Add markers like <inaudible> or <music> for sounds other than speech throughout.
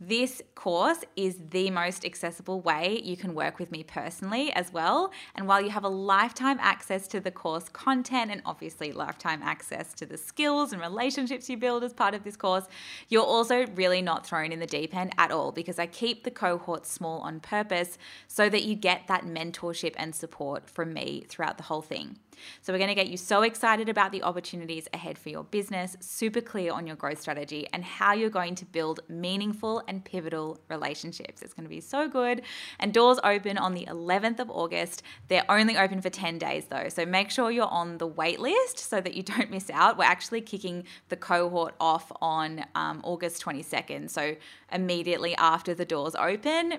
This course is the most accessible way you can work with me personally as well. And while you have a lifetime access to the course content and obviously lifetime access to the skills and relationships you build as part of this course, you're also really not thrown in the deep end at all because I keep the cohort small on purpose so that you get that mentorship and support from me throughout the whole thing. So, we're going to get you so excited about the opportunities ahead for your business, super clear on your growth strategy, and how you're going to build meaningful and pivotal relationships. It's going to be so good. And doors open on the 11th of August. They're only open for 10 days though. So, make sure you're on the wait list so that you <laughs> don't miss out. We're actually kicking the cohort off on um, August 22nd. So, immediately after the doors open,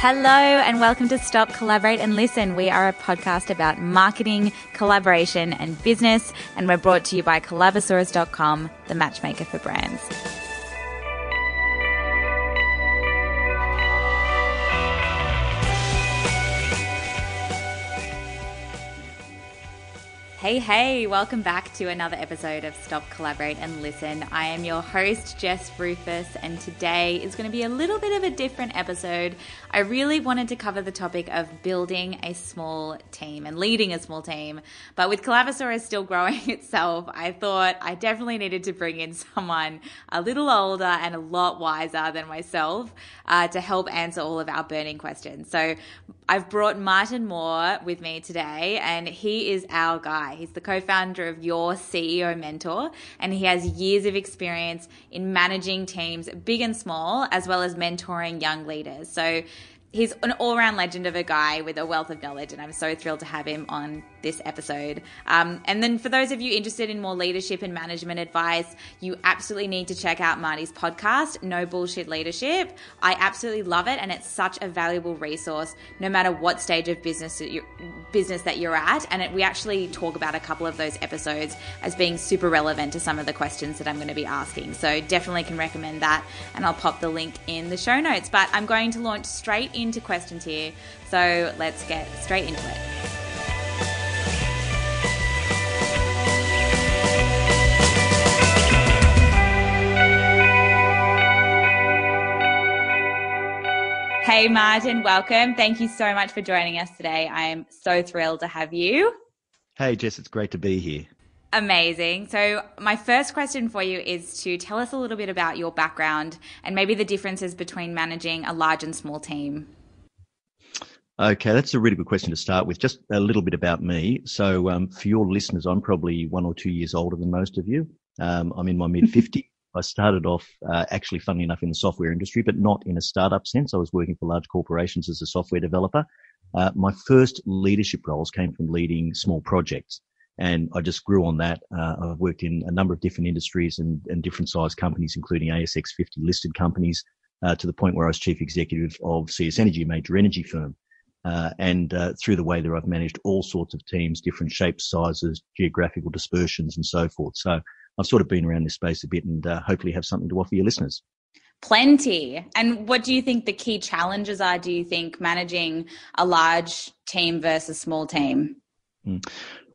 Hello, and welcome to Stop, Collaborate, and Listen. We are a podcast about marketing, collaboration, and business, and we're brought to you by Collabosaurus.com, the matchmaker for brands. Hey, hey, welcome back to another episode of Stop, Collaborate, and Listen. I am your host, Jess Ruhfus, and today is going to be a little bit of a different episode. I really wanted to cover the topic of building a small team and leading a small team, but with Collabosaurus still <laughs> growing itself, I thought I definitely needed to bring in someone a little older and a lot wiser than myself uh, to help answer all of our burning questions. So I've brought Martin Moore with me today, and he is our guy. He's the co founder of Your CEO Mentor, and he has years of experience in managing teams, big and small, as well as mentoring young leaders. So he's an all-round legend of a guy with a wealth of knowledge and i'm so thrilled to have him on this episode. Um, and then for those of you interested in more leadership and management advice you absolutely need to check out marty's podcast no bullshit leadership. I absolutely love it and it's such a valuable resource no matter what stage of business that you're, business that you're at. And it, we actually talk about a couple of those episodes as being super relevant to some of the questions that i'm going to be asking. So definitely can recommend that and i'll pop the link in the show notes. But i'm going to launch straight into questions here. So let's get straight into it. Hey, Martin, welcome. Thank you so much for joining us today. I am so thrilled to have you. Hey, Jess, it's great to be here. Amazing. So, my first question for you is to tell us a little bit about your background and maybe the differences between managing a large and small team. Okay, that's a really good question to start with. Just a little bit about me. So, um, for your listeners, I'm probably one or two years older than most of you. Um, I'm in my mid <laughs> 50s. I started off uh, actually, funnily enough, in the software industry, but not in a startup sense. I was working for large corporations as a software developer. Uh, my first leadership roles came from leading small projects and I just grew on that. Uh, I've worked in a number of different industries and, and different size companies, including ASX 50 listed companies, uh, to the point where I was chief executive of CS Energy, a major energy firm. Uh, and uh, through the way there, I've managed all sorts of teams, different shapes, sizes, geographical dispersions, and so forth. So I've sort of been around this space a bit, and uh, hopefully have something to offer your listeners. Plenty. And what do you think the key challenges are? Do you think managing a large team versus small team? Mm.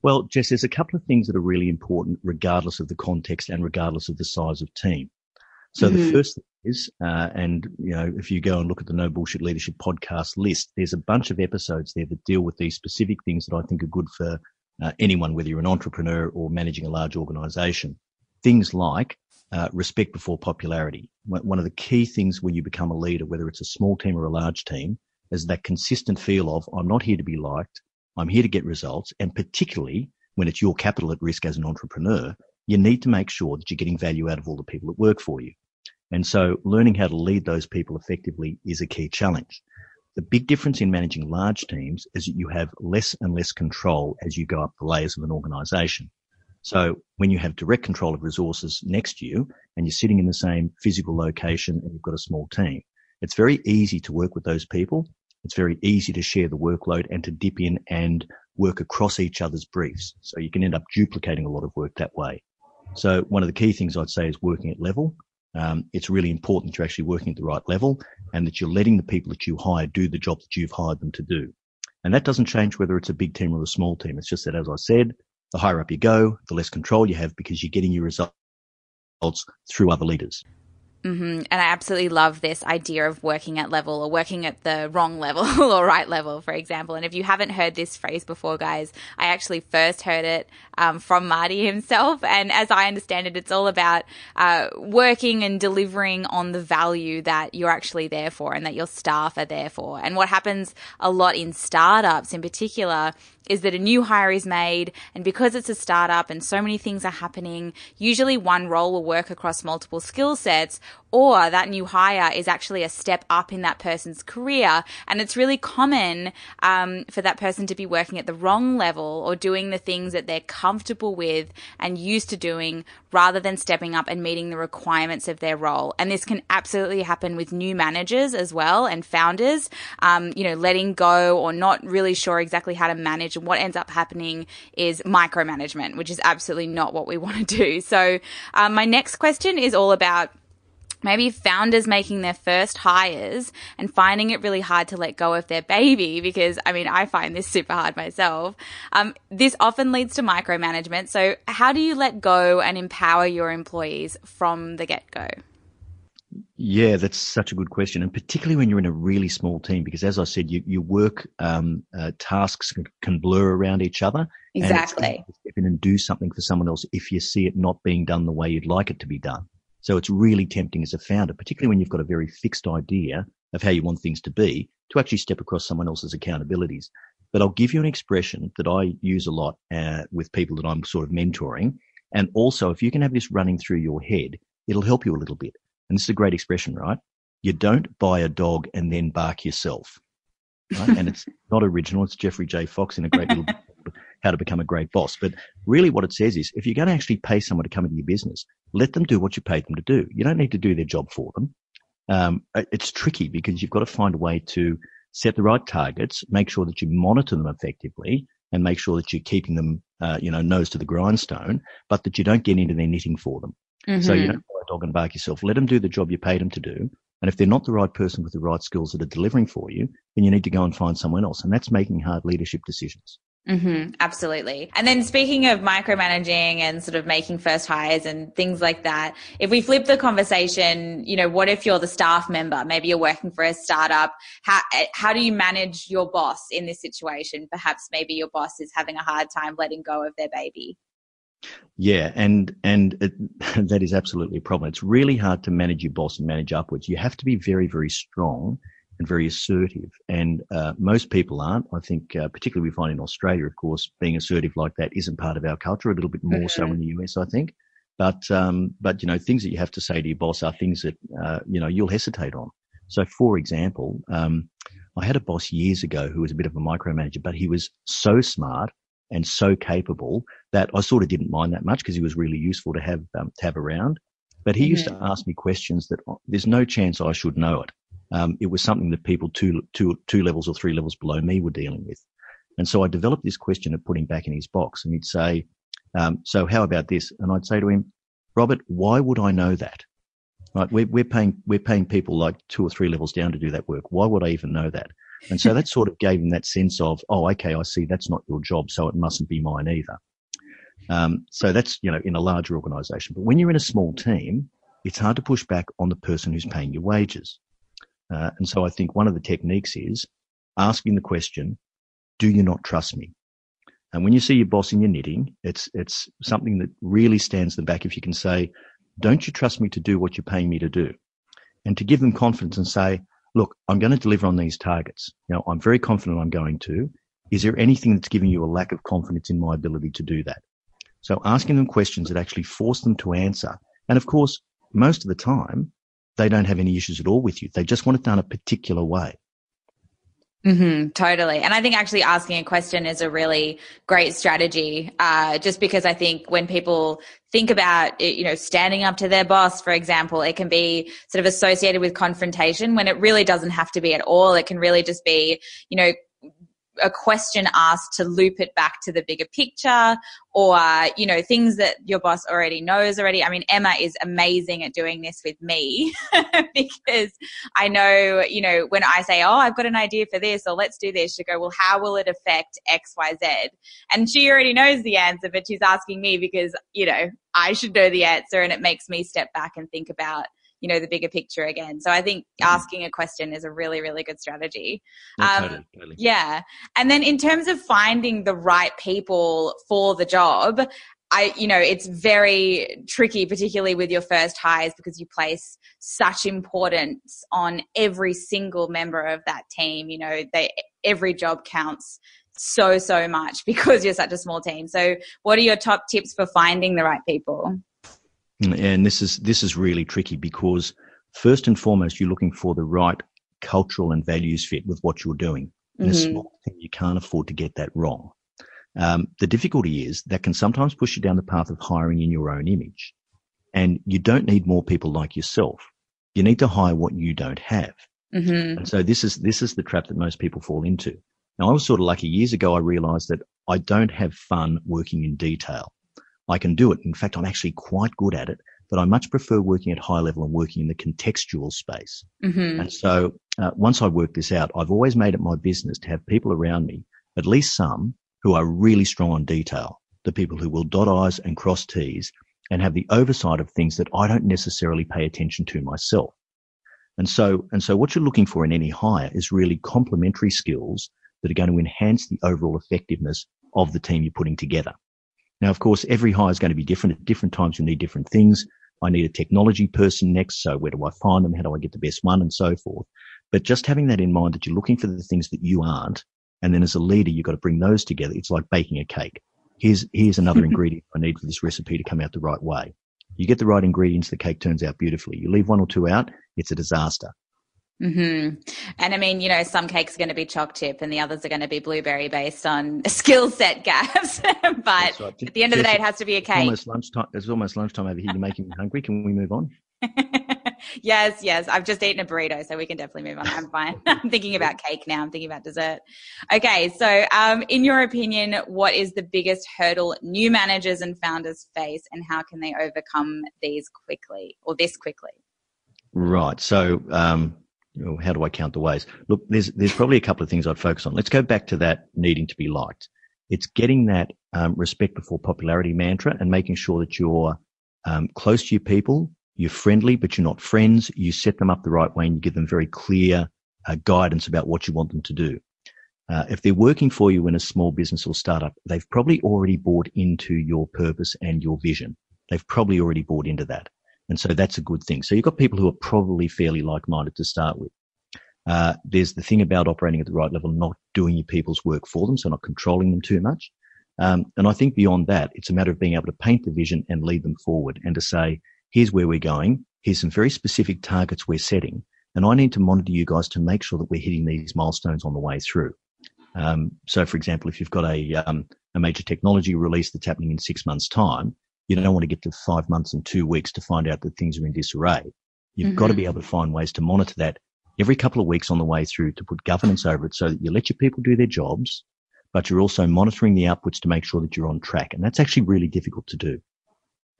Well, Jess, there's a couple of things that are really important, regardless of the context and regardless of the size of team. So mm-hmm. the first thing is, uh, and you know, if you go and look at the No Bullshit Leadership podcast list, there's a bunch of episodes there that deal with these specific things that I think are good for uh, anyone, whether you're an entrepreneur or managing a large organization. Things like uh, respect before popularity. One of the key things when you become a leader, whether it's a small team or a large team, is that consistent feel of I'm not here to be liked. I'm here to get results. And particularly when it's your capital at risk as an entrepreneur, you need to make sure that you're getting value out of all the people that work for you. And so learning how to lead those people effectively is a key challenge. The big difference in managing large teams is that you have less and less control as you go up the layers of an organization. So when you have direct control of resources next to you and you're sitting in the same physical location and you've got a small team, it's very easy to work with those people. It's very easy to share the workload and to dip in and work across each other's briefs. So you can end up duplicating a lot of work that way. So one of the key things I'd say is working at level. Um, it's really important that you're actually working at the right level and that you're letting the people that you hire do the job that you've hired them to do. And that doesn't change whether it's a big team or a small team. It's just that, as I said, the higher up you go, the less control you have because you're getting your results through other leaders. Mm-hmm. And I absolutely love this idea of working at level or working at the wrong level <laughs> or right level, for example. And if you haven't heard this phrase before, guys, I actually first heard it um, from Marty himself. And as I understand it, it's all about uh, working and delivering on the value that you're actually there for and that your staff are there for. And what happens a lot in startups in particular is that a new hire is made, and because it's a startup and so many things are happening, usually one role will work across multiple skill sets, or that new hire is actually a step up in that person's career. And it's really common um, for that person to be working at the wrong level or doing the things that they're comfortable with and used to doing rather than stepping up and meeting the requirements of their role. And this can absolutely happen with new managers as well and founders, um, you know, letting go or not really sure exactly how to manage. And what ends up happening is micromanagement, which is absolutely not what we <laughs> want to do. So, um, my next question is all about maybe founders making their first hires and finding it really hard to let go of their baby because I mean, I find this super hard myself. Um, this often leads to micromanagement. So, how do you let go and empower your employees from the get go? Yeah, that's such a good question, and particularly when you're in a really small team, because as I said, you, your work um, uh, tasks can, can, blur around each other. Exactly. And step in and do something for someone else if you see it not being done the way you'd like it to be done. So it's really tempting as a founder, particularly when you've got a very fixed idea of how you want things to be, to actually step across someone else's accountabilities. But I'll give you an expression that I use a lot uh, with people that I'm sort of mentoring. And also, if you can have this running through your head, it'll help you a little bit. And this is a great expression, right? You don't buy a dog and then bark yourself. Right? and it's <laughs> not original. It's Jeffrey J. Fox in a great little how to become a great boss. But really what it says is if you're going to actually pay someone to come into your business, let them do what you paid them to do. You don't need to do their job for them. Um, it's tricky because you've got to find a way to set the right targets, make sure that you monitor them effectively and make sure that you're keeping them, uh, you know, nose to the grindstone, but that you don't get into their knitting for them. Mm-hmm. So you don't buy a dog and bark yourself. Let them do the job you paid them to do. And if they're not the right person with the right skills that are delivering for you, then you need to go and find someone else. And that's making hard leadership decisions. Mm-hmm, absolutely. And then speaking of micromanaging and sort of making first hires and things like that, if we flip the conversation, you know, what if you're the staff member? Maybe you're working for a startup. How, how do you manage your boss in this situation? Perhaps maybe your boss is having a hard time letting go of their baby. Yeah, and and it, <laughs> that is absolutely a problem. It's really hard to manage your boss and manage upwards. You have to be very, very strong and very assertive. And uh, most people aren't. I think, uh, particularly we find in Australia, of course, being assertive like that isn't part of our culture. A little bit more so in the US, I think. But um, but you know, things that you have to say to your boss are things that uh, you know you'll hesitate on. So, for example, um, I had a boss years ago who was a bit of a micromanager, but he was so smart and so capable that I sort of didn't mind that much because he was really useful to have um, to have around. But he mm-hmm. used to ask me questions that oh, there's no chance I should know it. Um, it was something that people two, two, two levels or three levels below me were dealing with. And so I developed this question of putting back in his box and he'd say, um, so how about this? And I'd say to him, Robert, why would I know that? Right. We're, we're paying, we're paying people like two or three levels down to do that work. Why would I even know that? And so that <laughs> sort of gave him that sense of, oh, okay, I see that's not your job. So it mustn't be mine either. Um, so that's, you know, in a larger organization. But when you're in a small team, it's hard to push back on the person who's paying your wages. Uh, and so I think one of the techniques is asking the question, do you not trust me? And when you see your boss in your knitting, it's, it's something that really stands them back if you can say, don't you trust me to do what you're paying me to do? And to give them confidence and say, look, I'm going to deliver on these targets. You know, I'm very confident I'm going to. Is there anything that's giving you a lack of confidence in my ability to do that? So asking them questions that actually force them to answer. And of course, most of the time, they don't have any issues at all with you. They just want it done a particular way. Mm-hmm, totally. And I think actually asking a question is a really great strategy. Uh, just because I think when people think about, it, you know, standing up to their boss, for example, it can be sort of associated with confrontation when it really doesn't have to be at all. It can really just be, you know, a question asked to loop it back to the bigger picture or you know things that your boss already knows already. I mean emma is amazing at doing this with me <laughs> because i know you know when i say oh i've got an idea for this or let's do this she go well how will it affect xyz and she already knows the answer but she's asking me because you know i should know the answer and it makes me step back and think about you know the bigger picture again so i think mm-hmm. asking a question is a really really good strategy yeah, um, totally, totally. yeah and then in terms of finding the right people for the job I, you know, it's very tricky, particularly with your first hires, because you place such importance on every single member of that team. You know, they every job counts so so much <laughs> because you're such a small team. So, what are your top tips for finding the right people? And this is this is really tricky because first and foremost, you're looking for the right cultural and values fit with what you're doing. In mm-hmm. a small thing, you can't afford to get that wrong. Um, the difficulty is that can sometimes push you down the path of hiring in your own image. And you don't need more people like yourself. You need to hire what you don't have. Mm-hmm. And so this is, this is the trap that most people fall into. Now, I was sort of lucky years ago. I realized that I don't have fun working in detail. I can do it. In fact, I'm actually quite good at it, but I much prefer working at high level and working in the contextual space. Mm-hmm. And so uh, once I work this out, I've always made it my business to have people around me, at least some, who are really strong on detail. The people who will dot I's and cross T's and have the oversight of things that I don't necessarily pay attention to myself. And so, and so what you're looking for in any hire is really complementary skills that are going to enhance the overall effectiveness of the team you're putting together. Now, of course, every hire is going to be different. At different times, you need different things. I need a technology person next. So where do I find them? How do I get the best one and so forth? But just having that in mind that you're looking for the things that you aren't. And then as a leader, you've got to bring those together. It's like baking a cake. Here's, here's another <laughs> ingredient I need for this recipe to come out the right way. You get the right ingredients, the cake turns out beautifully. You leave one or two out, it's a disaster. Mm-hmm. And I mean, you know, some cakes are going to be choc chip and the others are going to be blueberry based on <laughs> skill set gaps. <laughs> but right. at the end of the day, it has to be a cake. It's almost lunchtime. It's almost lunchtime over here. You're making me hungry. Can we move on? <laughs> yes, yes. I've just eaten a burrito, so we can definitely move on. I'm fine. I'm thinking about cake now. I'm thinking about dessert. Okay, so um, in your opinion, what is the biggest hurdle new managers and founders face, and how can they overcome these quickly or this quickly? Right. So um, how do I count the ways? Look, there's there's probably a couple of things I'd focus on. Let's go back to that needing to be liked. It's getting that um, respect before popularity mantra and making sure that you're um, close to your people, you're friendly, but you're not friends. You set them up the right way and you give them very clear uh, guidance about what you want them to do. Uh, if they're working for you in a small business or startup, they've probably already bought into your purpose and your vision. They've probably already bought into that. And so that's a good thing. So you've got people who are probably fairly like-minded to start with. Uh, there's the thing about operating at the right level, not doing your people's work for them, so not controlling them too much. Um, and I think beyond that, it's a matter of being able to paint the vision and lead them forward and to say, here's where we're going. Here's some very specific targets we're setting. And I need to monitor you guys to make sure that we're hitting these milestones on the way through. Um, so for example, if you've got a, um, a major technology release that's happening in six months time, you don't want to get to five months and two weeks to find out that things are in disarray. You've mm-hmm. got to be able to find ways to monitor that every couple of weeks on the way through to put governance over it so that you let your people do their jobs, but you're also monitoring the outputs to make sure that you're on track. And that's actually really difficult to do.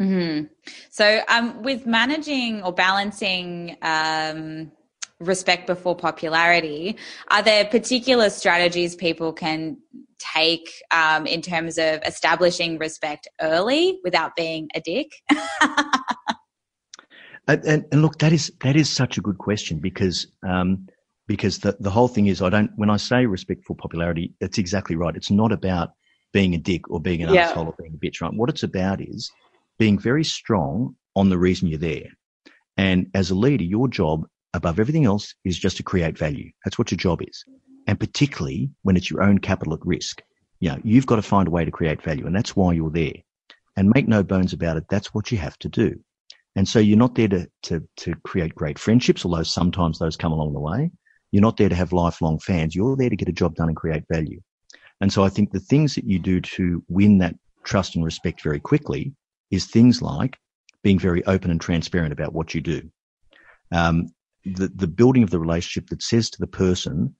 Mm-hmm. So, um, with managing or balancing um, respect before popularity, are there particular strategies people can take um, in terms of establishing respect early without being a dick? <laughs> And, and, and, look, that is that is such a good question because um, because the the whole thing is I don't when I say respectful popularity, it's exactly right. It's not about being a dick or being an yeah. asshole or being a bitch. Right? What it's about is being very strong on the reason you're there. And as a leader, your job above everything else is just to create value. That's what your job is. And particularly when it's your own capital at risk. You know, you've got to find a way to create value and that's why you're there. And make no bones about it, that's what you have to do. And so you're not there to, to, to create great friendships, although sometimes those come along the way. You're not there to have lifelong fans. You're there to get a job done and create value. And so I think the things that you do to win that trust and respect very quickly is things like being very open and transparent about what you do. Um, the, the building of the relationship that says to the person,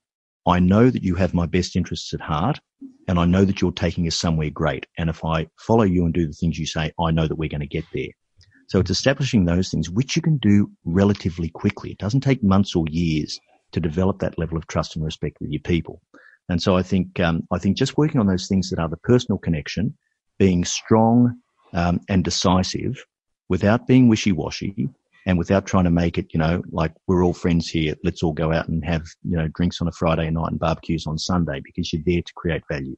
I know that you have my best interests at heart and I know that you're taking us somewhere great. And if I follow you and do the things you say, I know that we're going to get there. So it's establishing those things, which you can do relatively quickly. It doesn't take months or years to develop that level of trust and respect with your people. And so I think, um, I think just working on those things that are the personal connection, being strong um, and decisive without being wishy-washy and without trying to make it, you know, like we're all friends here. Let's all go out and have, you know, drinks on a Friday night and barbecues on Sunday because you're there to create value.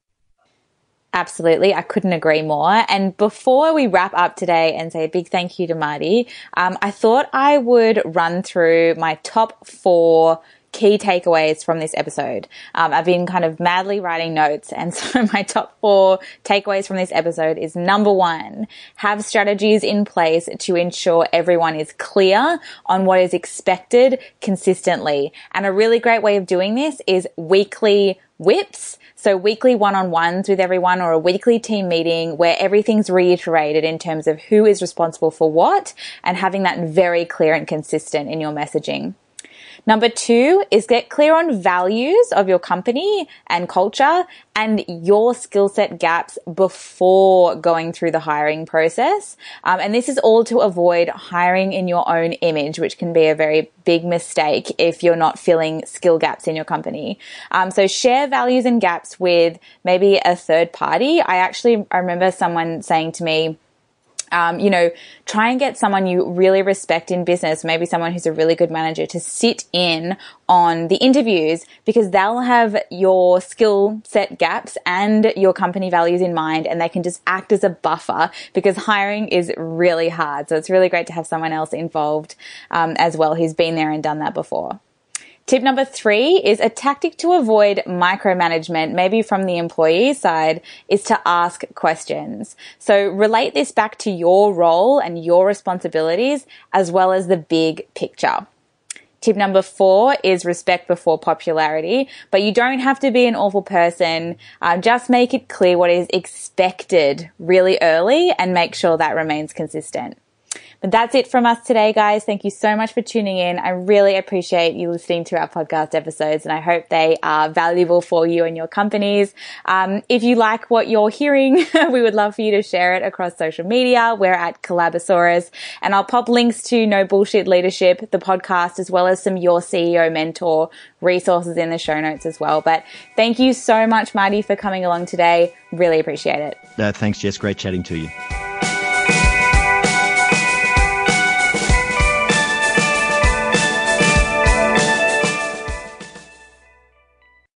Absolutely. I couldn't agree more. And before we wrap up today and say a big thank you to Marty, um, I thought I would run through my top four key takeaways from this episode. Um, I've been kind of madly writing notes, and <laughs> so my top four takeaways from this episode is number one, have strategies in place to ensure everyone is clear on what is expected consistently. And a really great way of doing this is weekly WIPs. So weekly one-on-ones with everyone or a weekly team meeting where everything's reiterated in terms of who is responsible for what and having that very clear and consistent in your messaging. Number two is get clear on values of your company and culture and your skill set gaps before going through the hiring process. Um, and this is all to avoid hiring in your own image, which can be a very big mistake if you're not filling skill gaps in your company. Um, so share values and gaps with maybe a third party. I actually, I remember someone saying to me, um, you know, try and get someone you really respect in business, maybe someone who's a really good manager to sit in on the interviews because they'll have your skill set gaps and your company values in mind and they can just act as a buffer because hiring is really hard. So it's really great to have someone else involved um, as well who's been there and done that before. Tip number three is a tactic to avoid micromanagement, maybe from the employee side, is to ask questions. So relate this back to your role and your responsibilities as well as the big picture. Tip number four is respect before popularity, but you don't have to be an awful person. Uh, just make it clear what is expected really early and make sure that remains consistent. But that's it from us today, guys. Thank you so much for tuning in. I really appreciate you listening to our podcast episodes and I hope they are valuable for you and your companies. Um, if you like what you're hearing, <laughs> we would love for you to share it across social media. We're at Collabosaurus and I'll pop links to No Bullshit Leadership, the podcast, as well as some Your CEO Mentor resources in the show notes as well. But thank you so much, Marty, for coming along today. Really appreciate it. Uh, thanks, Jess. Great chatting to you.